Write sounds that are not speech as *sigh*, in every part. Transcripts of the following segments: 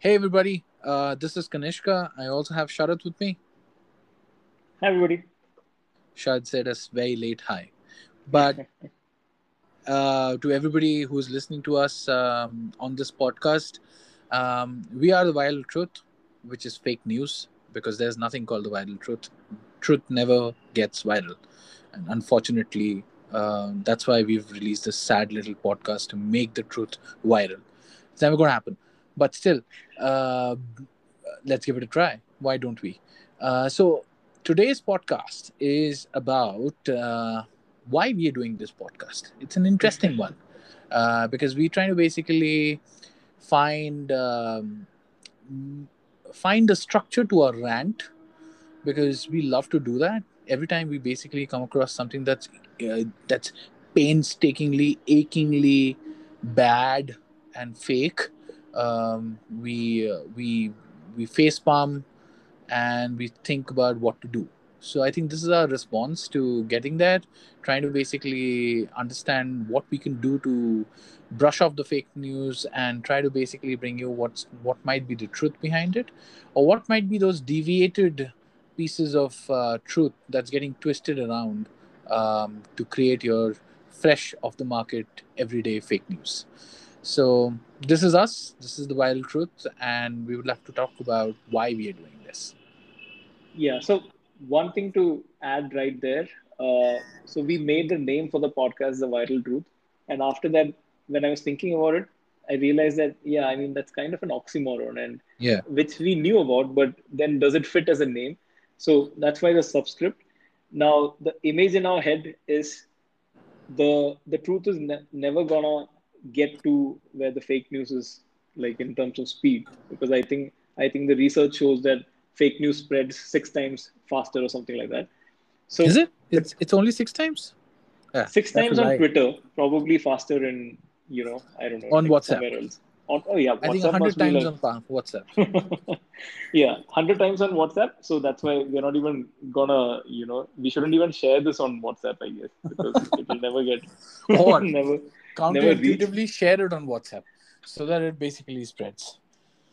Hey everybody, uh, this is Kanishka. I also have Sharath with me. Hi everybody. Sharath said us very late hi, but *laughs* uh, to everybody who's listening to us um, on this podcast, um, we are the viral truth, which is fake news because there's nothing called the viral truth. Truth never gets viral, and unfortunately, uh, that's why we've released this sad little podcast to make the truth viral. It's never going to happen, but still, uh, let's give it a try. Why don't we? Uh, so today's podcast is about uh, why we are doing this podcast. It's an interesting one uh, because we're trying to basically find um, find a structure to our rant because we love to do that every time we basically come across something that's uh, that's painstakingly achingly bad and fake um, we uh, we we face palm and we think about what to do. So i think this is our response to getting that trying to basically understand what we can do to brush off the fake news and try to basically bring you what's what might be the truth behind it or what might be those deviated pieces of uh, truth that's getting twisted around um, to create your fresh off the market everyday fake news. So this is us. This is the viral truth and we would like to talk about why we are doing this. Yeah so one thing to add right there uh, so we made the name for the podcast the viral truth. And after that when i was thinking about it i realized that yeah i mean that's kind of an oxymoron and yeah. which we knew about but then does it fit as a name? So that's why the subscript. Now the image in our head is the the truth is ne- never gonna get to where the fake news is like in terms of speed because i think i think the research shows that fake news spreads six times faster or something like that so is it it's, it's only six times yeah, six times on twitter probably faster in you know i don't know on like whatsapp. On, oh yeah, I think 100 times like, on WhatsApp. *laughs* yeah, 100 times on WhatsApp. So that's why we're not even gonna, you know, we shouldn't even share this on WhatsApp, I guess, because it will never get. *laughs* or *laughs* never, counterintuitively share it on WhatsApp so that it basically spreads.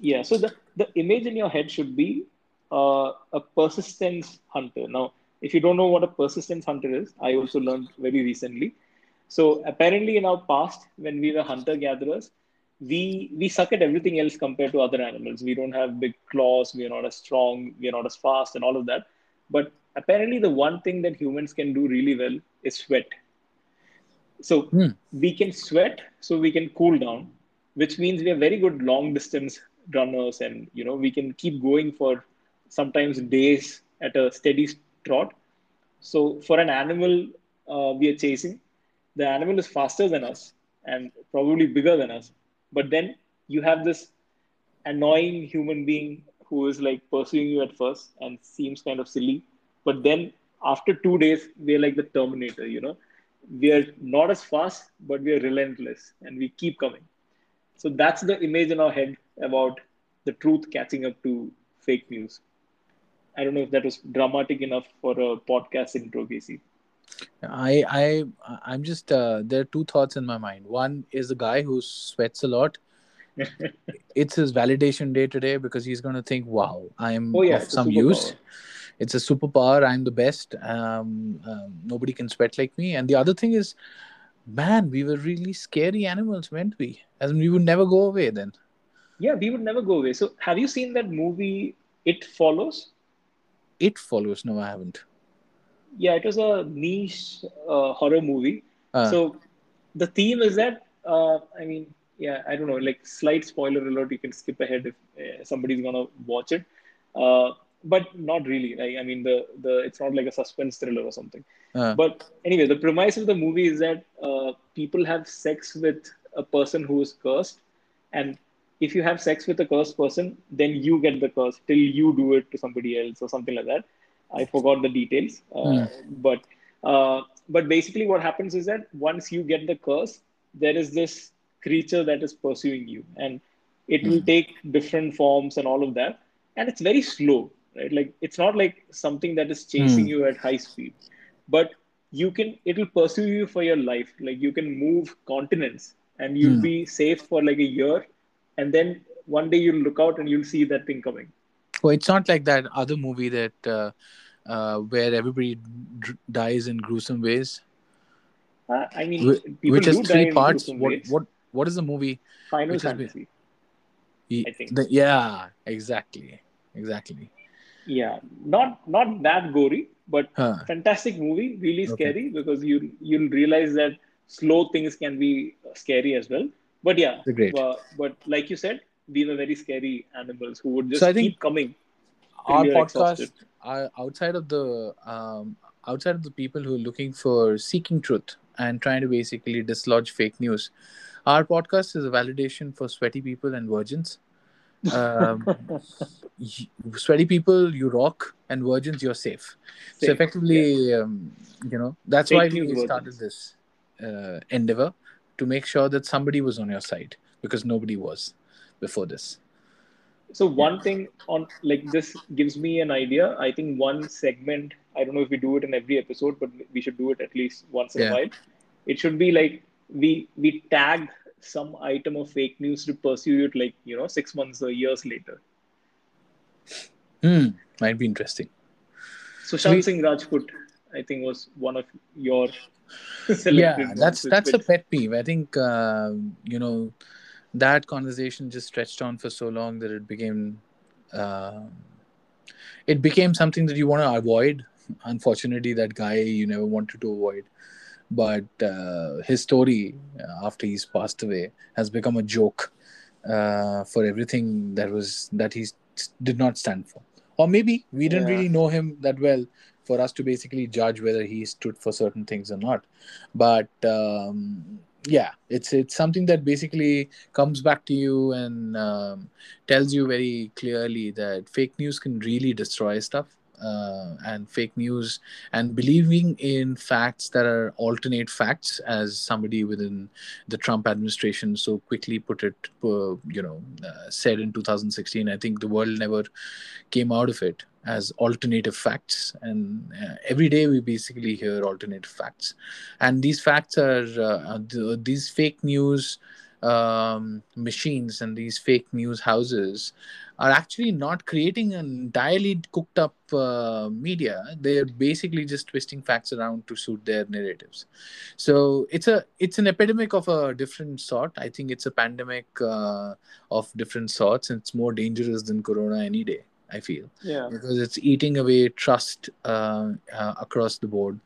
Yeah, so the, the image in your head should be uh, a persistence hunter. Now, if you don't know what a persistence hunter is, I also learned very recently. So apparently, in our past, when we were hunter gatherers, we we suck at everything else compared to other animals. We don't have big claws. We are not as strong. We are not as fast, and all of that. But apparently, the one thing that humans can do really well is sweat. So hmm. we can sweat, so we can cool down, which means we are very good long distance runners, and you know we can keep going for sometimes days at a steady trot. So for an animal uh, we are chasing, the animal is faster than us and probably bigger than us but then you have this annoying human being who is like pursuing you at first and seems kind of silly but then after two days they're like the terminator you know we are not as fast but we are relentless and we keep coming so that's the image in our head about the truth catching up to fake news i don't know if that was dramatic enough for a podcast intro casey I I I'm just uh, there are two thoughts in my mind. One is a guy who sweats a lot. *laughs* it's his validation day today because he's going to think, "Wow, I'm oh, yeah, of some use." It's a superpower. I'm the best. Um, um, nobody can sweat like me. And the other thing is, man, we were really scary animals, weren't we? As in, we would never go away then. Yeah, we would never go away. So, have you seen that movie? It follows. It follows. No, I haven't yeah, it was a niche uh, horror movie. Uh. So the theme is that uh, I mean, yeah, I don't know, like slight spoiler alert. You can skip ahead if uh, somebody's gonna watch it, uh, but not really. Like I mean, the the it's not like a suspense thriller or something. Uh. But anyway, the premise of the movie is that uh, people have sex with a person who is cursed, and if you have sex with a cursed person, then you get the curse till you do it to somebody else or something like that. I forgot the details, uh, mm. but uh, but basically what happens is that once you get the curse, there is this creature that is pursuing you, and it mm. will hmm. take different forms and all of that, and it's very slow, right? Like it's not like something that is chasing mm. you at high speed, but you can it will pursue you for your life. Like you can move continents, and you'll hmm. be safe for like a year, and then one day you'll look out and you'll see that thing coming. Well, it's not like that other movie that uh, uh, where everybody d- dies in gruesome ways. Uh, I mean, Wh- which has do three parts. What ways. what what is the movie? Final which has been- Fantasy. I think. the- yeah, exactly, exactly. Yeah, not not that gory, but Huh. fantastic movie. Really Okay. scary because you you'll realize that slow things can be scary as well. But yeah, great. uh, but like you said, we were very scary animals who would just So keep coming. Our podcast, are outside of the um, outside of the people who are looking for seeking truth and trying to basically dislodge fake news. Our podcast is a validation for sweaty people and virgins. Um, y- sweaty people, you rock, and virgins, you're safe. so Safe, effectively, um, you know, that's Fake why we virgins. started this uh, endeavor to make sure that somebody was on your side because nobody was before this. So one thing on like this gives me an idea. I think one segment. I don't know if we do it in every episode, but we should do it at least once in Yeah. a while. It should be like we we tag some item of fake news to pursue it like you know six months or years later. Hmm, might be interesting. Sushant We- Singh Rajput, I think, was one of your yeah *laughs* that's that's a pet peeve i think um, you know that conversation just stretched on for so long that it became um it became something that you want to avoid unfortunately that guy you never wanted to avoid but uh, his story uh, after he's passed away has become a joke uh, for everything that was that he did not stand for. Or maybe we didn't Yeah. really know him that well for us to basically judge whether he stood for certain things or not. But um, yeah it's it's something that basically comes back to you and um, tells you very clearly that fake news can really destroy stuff uh, and fake news and believing in facts that are alternate facts as somebody within the trump administration so quickly put it uh, you know uh, said in 2016 i think the world never came out of it as alternative facts. And uh, every day we basically hear alternative facts. And these facts are uh, th- these fake news um, machines and these fake news houses are actually not creating an entirely cooked up uh, media. They're basically just twisting facts around to suit their narratives. So it's a it's an epidemic of a different sort. I think it's a pandemic uh, of different sorts and it's more dangerous than corona any day i feel yeah. because it's eating away trust uh, uh, across the board.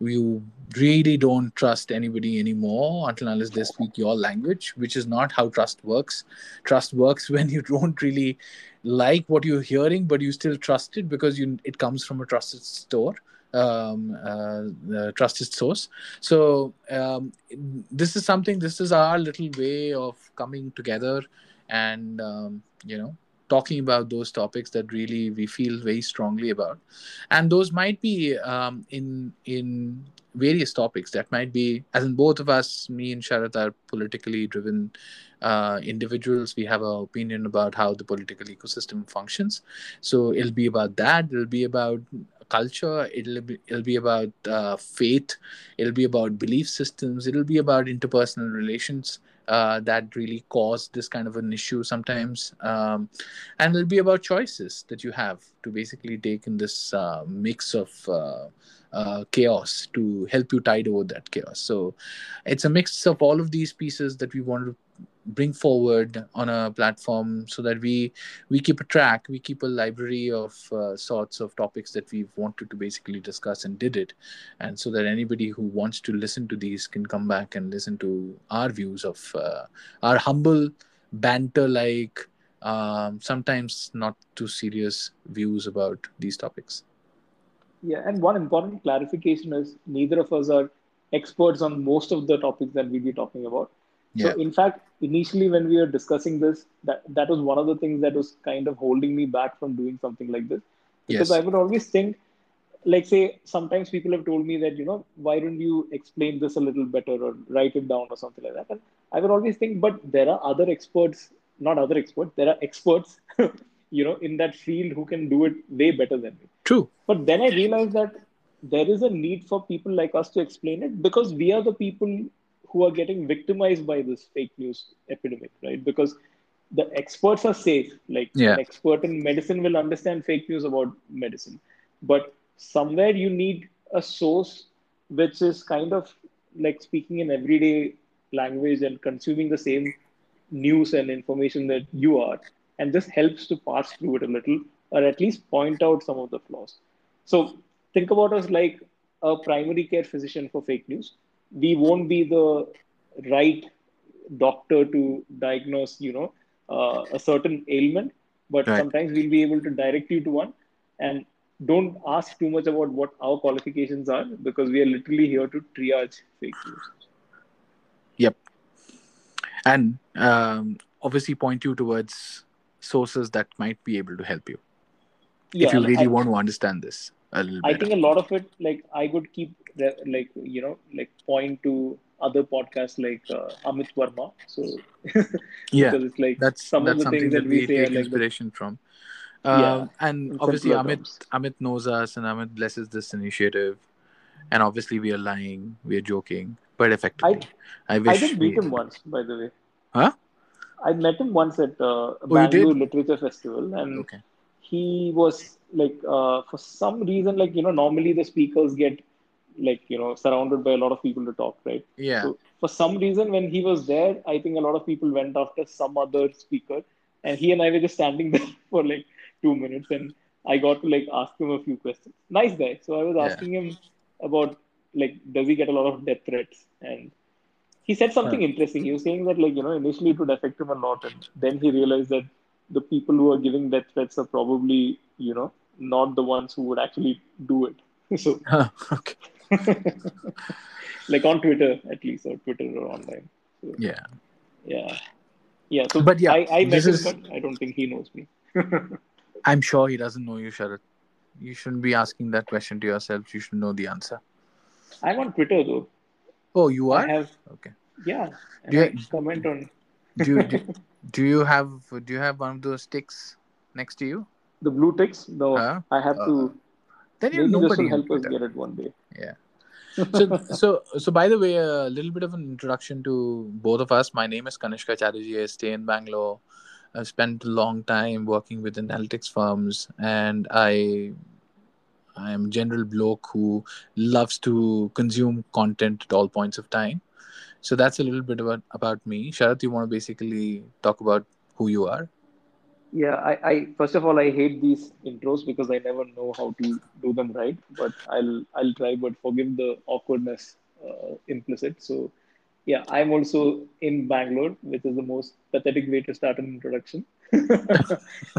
You really don't trust anybody anymore until unless they speak your language, which is not how trust works. Trust works *laughs* when you don't really like what you're hearing, but you still trust it because you it comes from a trusted store. Um, uh, trusted source. So um, this is something. This is our little way of coming together, and um, you know, talking about those topics that really we feel very strongly about. And those might be um, in in various topics that might be as in both of us me and Sharath are politically driven uh, individuals. We have an opinion about how the political ecosystem functions. So it'll be about that. It'll be about culture. It'll be, it'll be about uh, faith. It'll be about belief systems. It'll be about interpersonal relations uh, that really cause this kind of an issue sometimes. Um, and it'll be about choices that you have to basically take in this uh, mix of uh, uh, chaos to help you tide over that chaos. So it's a mix of all of these pieces that we want to bring forward on a platform so that we we keep a track we keep a library of uh, sorts of topics that we've wanted to basically discuss and did it and so that anybody who wants to listen to these can come back and listen to our views of uh, our humble banter like um, sometimes not too serious views about these topics Yeah, and one important clarification is neither of us are experts on most of the topics that we'll be talking about. Yeah. So, in fact, initially when we were discussing this, that that was one of the things that was kind of holding me back from doing something like this, because Yes. I would always think, like, say, sometimes people have told me that you know, why don't you explain this a little better or write it down or something like that, and I would always think, but there are other experts, not other experts, there are experts, *laughs* you know, in that field who can do it way better than me. true. But then I realized that there is a need for people like us to explain it because we are the people who are getting victimized by this fake news epidemic, right? Because the experts are safe. Like Yeah. an expert in medicine will understand fake news about medicine, but somewhere you need a source which is kind of like speaking in everyday language and consuming the same news and information that you are, and this helps to pass through it a little, or at least point out some of the flaws. So think about us like a primary care physician for fake news. We won't be the right doctor to diagnose, you know, uh, a certain ailment, but Right. sometimes we'll be able to direct you to one. And don't ask too much about what our qualifications are because we are literally here to triage fake news. Yep. And um, obviously point you towards sources that might be able to help you Yeah, if you really I, want to understand this a little I better. think a lot of it, like I would keep like you know like point to other podcasts like uh, Amit Varma. So *laughs* yeah, because it's like that's some of the things that that we take are like the inspiration from. yeah Um, and obviously Amit terms. Amit knows us, and Amit blesses this initiative. And obviously we are lying, we are joking, but I effectively. I I wish did we. meet him once, by the way. Huh? I met him once at uh, Oh. Bangalore Literature Festival, and Okay. he was like, uh, for some reason, like you know, normally the speakers get like you know surrounded by a lot of people to talk, right? Yeah. So for some reason, when he was there, I think a lot of people went after some other speaker, and he and I were just standing *laughs* there for like two minutes, and I got to like ask him a few questions. Nice guy. So I was Yeah. asking him about like, does he get a lot of death threats? And he said Huh. something interesting. He was saying that like you know initially it would affect him a lot, and then he realized that the people who are giving death threats are probably you know not the ones who would actually do it. *laughs* So *laughs* okay. *laughs* like on Twitter at least, or Twitter or online. So, Yeah. yeah, yeah. So But yeah, I, I met him, is. but I don't think he knows me. *laughs* I'm sure he doesn't know you, Sharath. You shouldn't be asking that question to yourself. You should know the answer. I'm on Twitter though. Oh, you I are? have Okay. yeah, Do you, I comment on *laughs* do, you- do, do you have do you have one of those sticks next to you? the blue ticks. No, Huh? I have Uh, to. then you're Maybe nobody will help us get it one day. Yeah. So so so by the way, a little bit of an introduction to both of us. My name is Kanishka Chatterjee. I stay in Bangalore. I've spent a long time working with analytics firms, and I I am general bloke who loves to consume content at all points of time. So that's a little bit about about me. Sharath, you want to basically talk about who you are? Yeah, I, I first of all I hate these intros because I never know how to do them right. But I'll I'll try. But forgive the awkwardness uh, implicit. So yeah, I'm also in Bangalore, which is the most pathetic way to start an introduction. *laughs*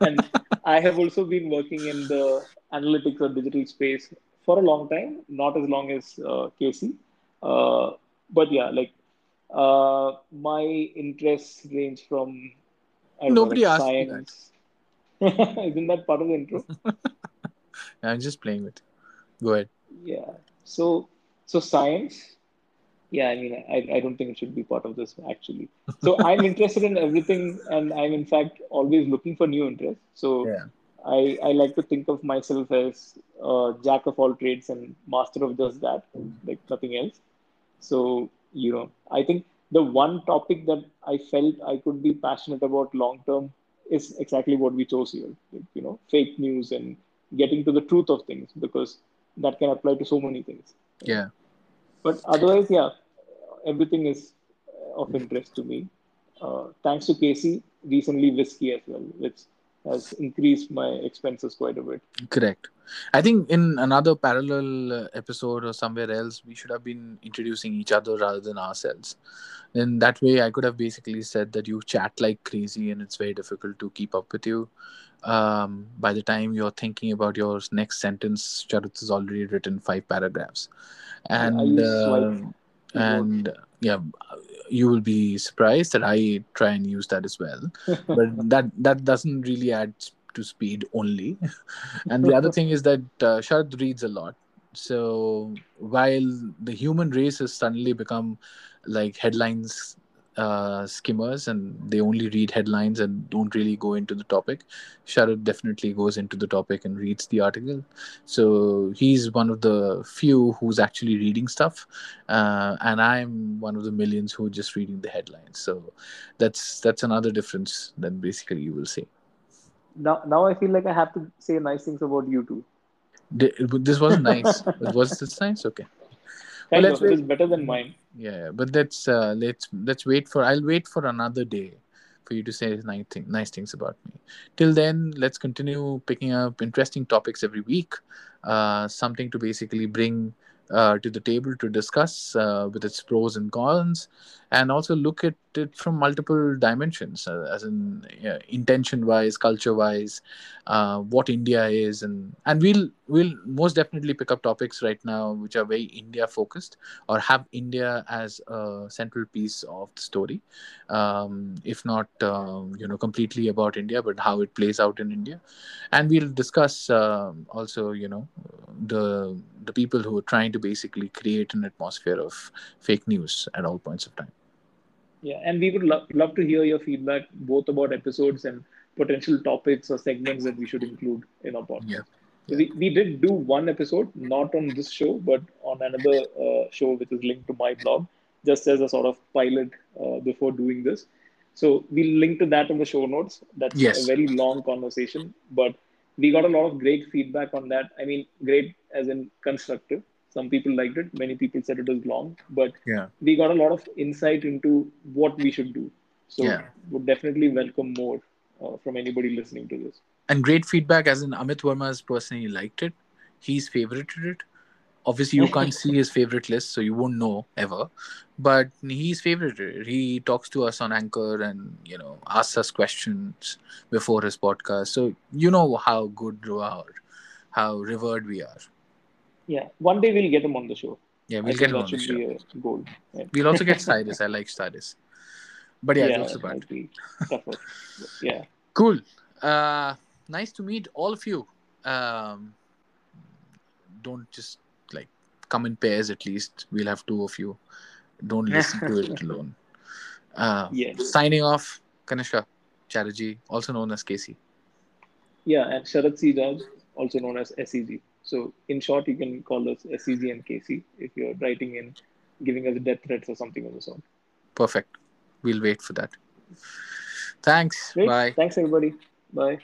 and I have also been working in the analytics or digital space for a long time, not as long as uh, Casey. Uh, but yeah, like uh, my interests range from Nobody asked you that. science. *laughs* Isn't that part of the intro? *laughs* I'm just playing with. you. Go ahead. Yeah. So, so science. Yeah, I mean, I, I don't think it should be part of this actually. So *laughs* I'm interested in everything, and I'm in fact always looking for new interests. So Yeah. I, I like to think of myself as a jack of all trades and master of just that, like nothing else. So, you know, I think the one topic that I felt I could be passionate about long term is exactly what we chose here. You know, fake news and getting to the truth of things because that can apply to so many things. Yeah. But otherwise, yeah, everything is of interest to me. Uh, thanks to Casey, recently whiskey as well, which has increased my expenses quite a bit. Correct. I think in another parallel uh, episode or somewhere else, we should have been introducing each other rather than ourselves. In that way, I could have basically said that you chat like crazy and it's very difficult to keep up with you. Um, by the time you're thinking about your next sentence, Sharath has already written five paragraphs. And swipe uh, and yeah, you will be surprised that I try and use that as well. *laughs* But that that doesn't really add to speed only. and the other thing is that uh, Sharath reads a lot. So while the human race has suddenly become like headlines uh, skimmers and they only read headlines and don't really go into the topic. Sharath definitely goes into the topic and reads the article. So he's one of the few who's actually reading stuff, uh, and I'm one of the millions who are just reading the headlines. So that's that's another difference. Then basically you will see. Now, now I feel like I have to say nice things about you too. This was nice. *laughs* was this nice? Okay. Kind well, of. It is better than mine. Yeah, but let's uh, let's let's wait for. I'll wait for another day for you to say nice, thing, nice things about me. Till then, let's continue picking up interesting topics every week. Uh, something to basically bring uh, to the table to discuss uh, with its pros and cons, and also look at it from multiple dimensions, uh, as in intention-wise, culture-wise, uh, what India is, and and we'll we'll most definitely pick up topics right now which are very India-focused or have India as a central piece of the story, um, if not um, you know completely about India, but how it plays out in India, and we'll discuss um, also you know the the people who are trying to basically create an atmosphere of fake news at all points of time. Yeah, and we would lo- love to hear your feedback both about episodes and potential topics or segments that we should include in our podcast. Yeah. yeah. We, we did do one episode, not on this show, but on another uh, show which is linked to my blog, just as a sort of pilot uh, before doing this. So we'll link to that in the show notes. That's yes. a very long conversation, but we got a lot of great feedback on that. I mean, great as in constructive. Some people liked it. Many people said it was long, but yeah, we got a lot of insight into what we should do. So yeah. would definitely welcome more uh, from anybody listening to this. And great feedback, as in Amit Varma has personally liked it. He's favorited it obviously you can't *laughs* see his favorite list so you won't know ever but he's favorite he talks to us on anchor and you know asks us questions before his podcast so you know how good we are how revered we are yeah one day we'll get him on the show yeah we'll I get him on the show be a goal yeah. we'll also get Cyrus I like Cyrus but yeah, yeah jokes about yeah cool uh nice to meet all of you um don't just like come in pairs at least. We'll have two of you. Don't listen to it *laughs* alone. Uh, yes. Signing off, Kanishka Chatterjee, also known as Casey. Yeah, and Sharath C George, also known as SCG. So, in short, you can call us SCG and KC if you're writing in, giving us death threats or something of the sort. Perfect. We'll wait for that. Thanks. Great. Bye. Thanks, everybody. Bye.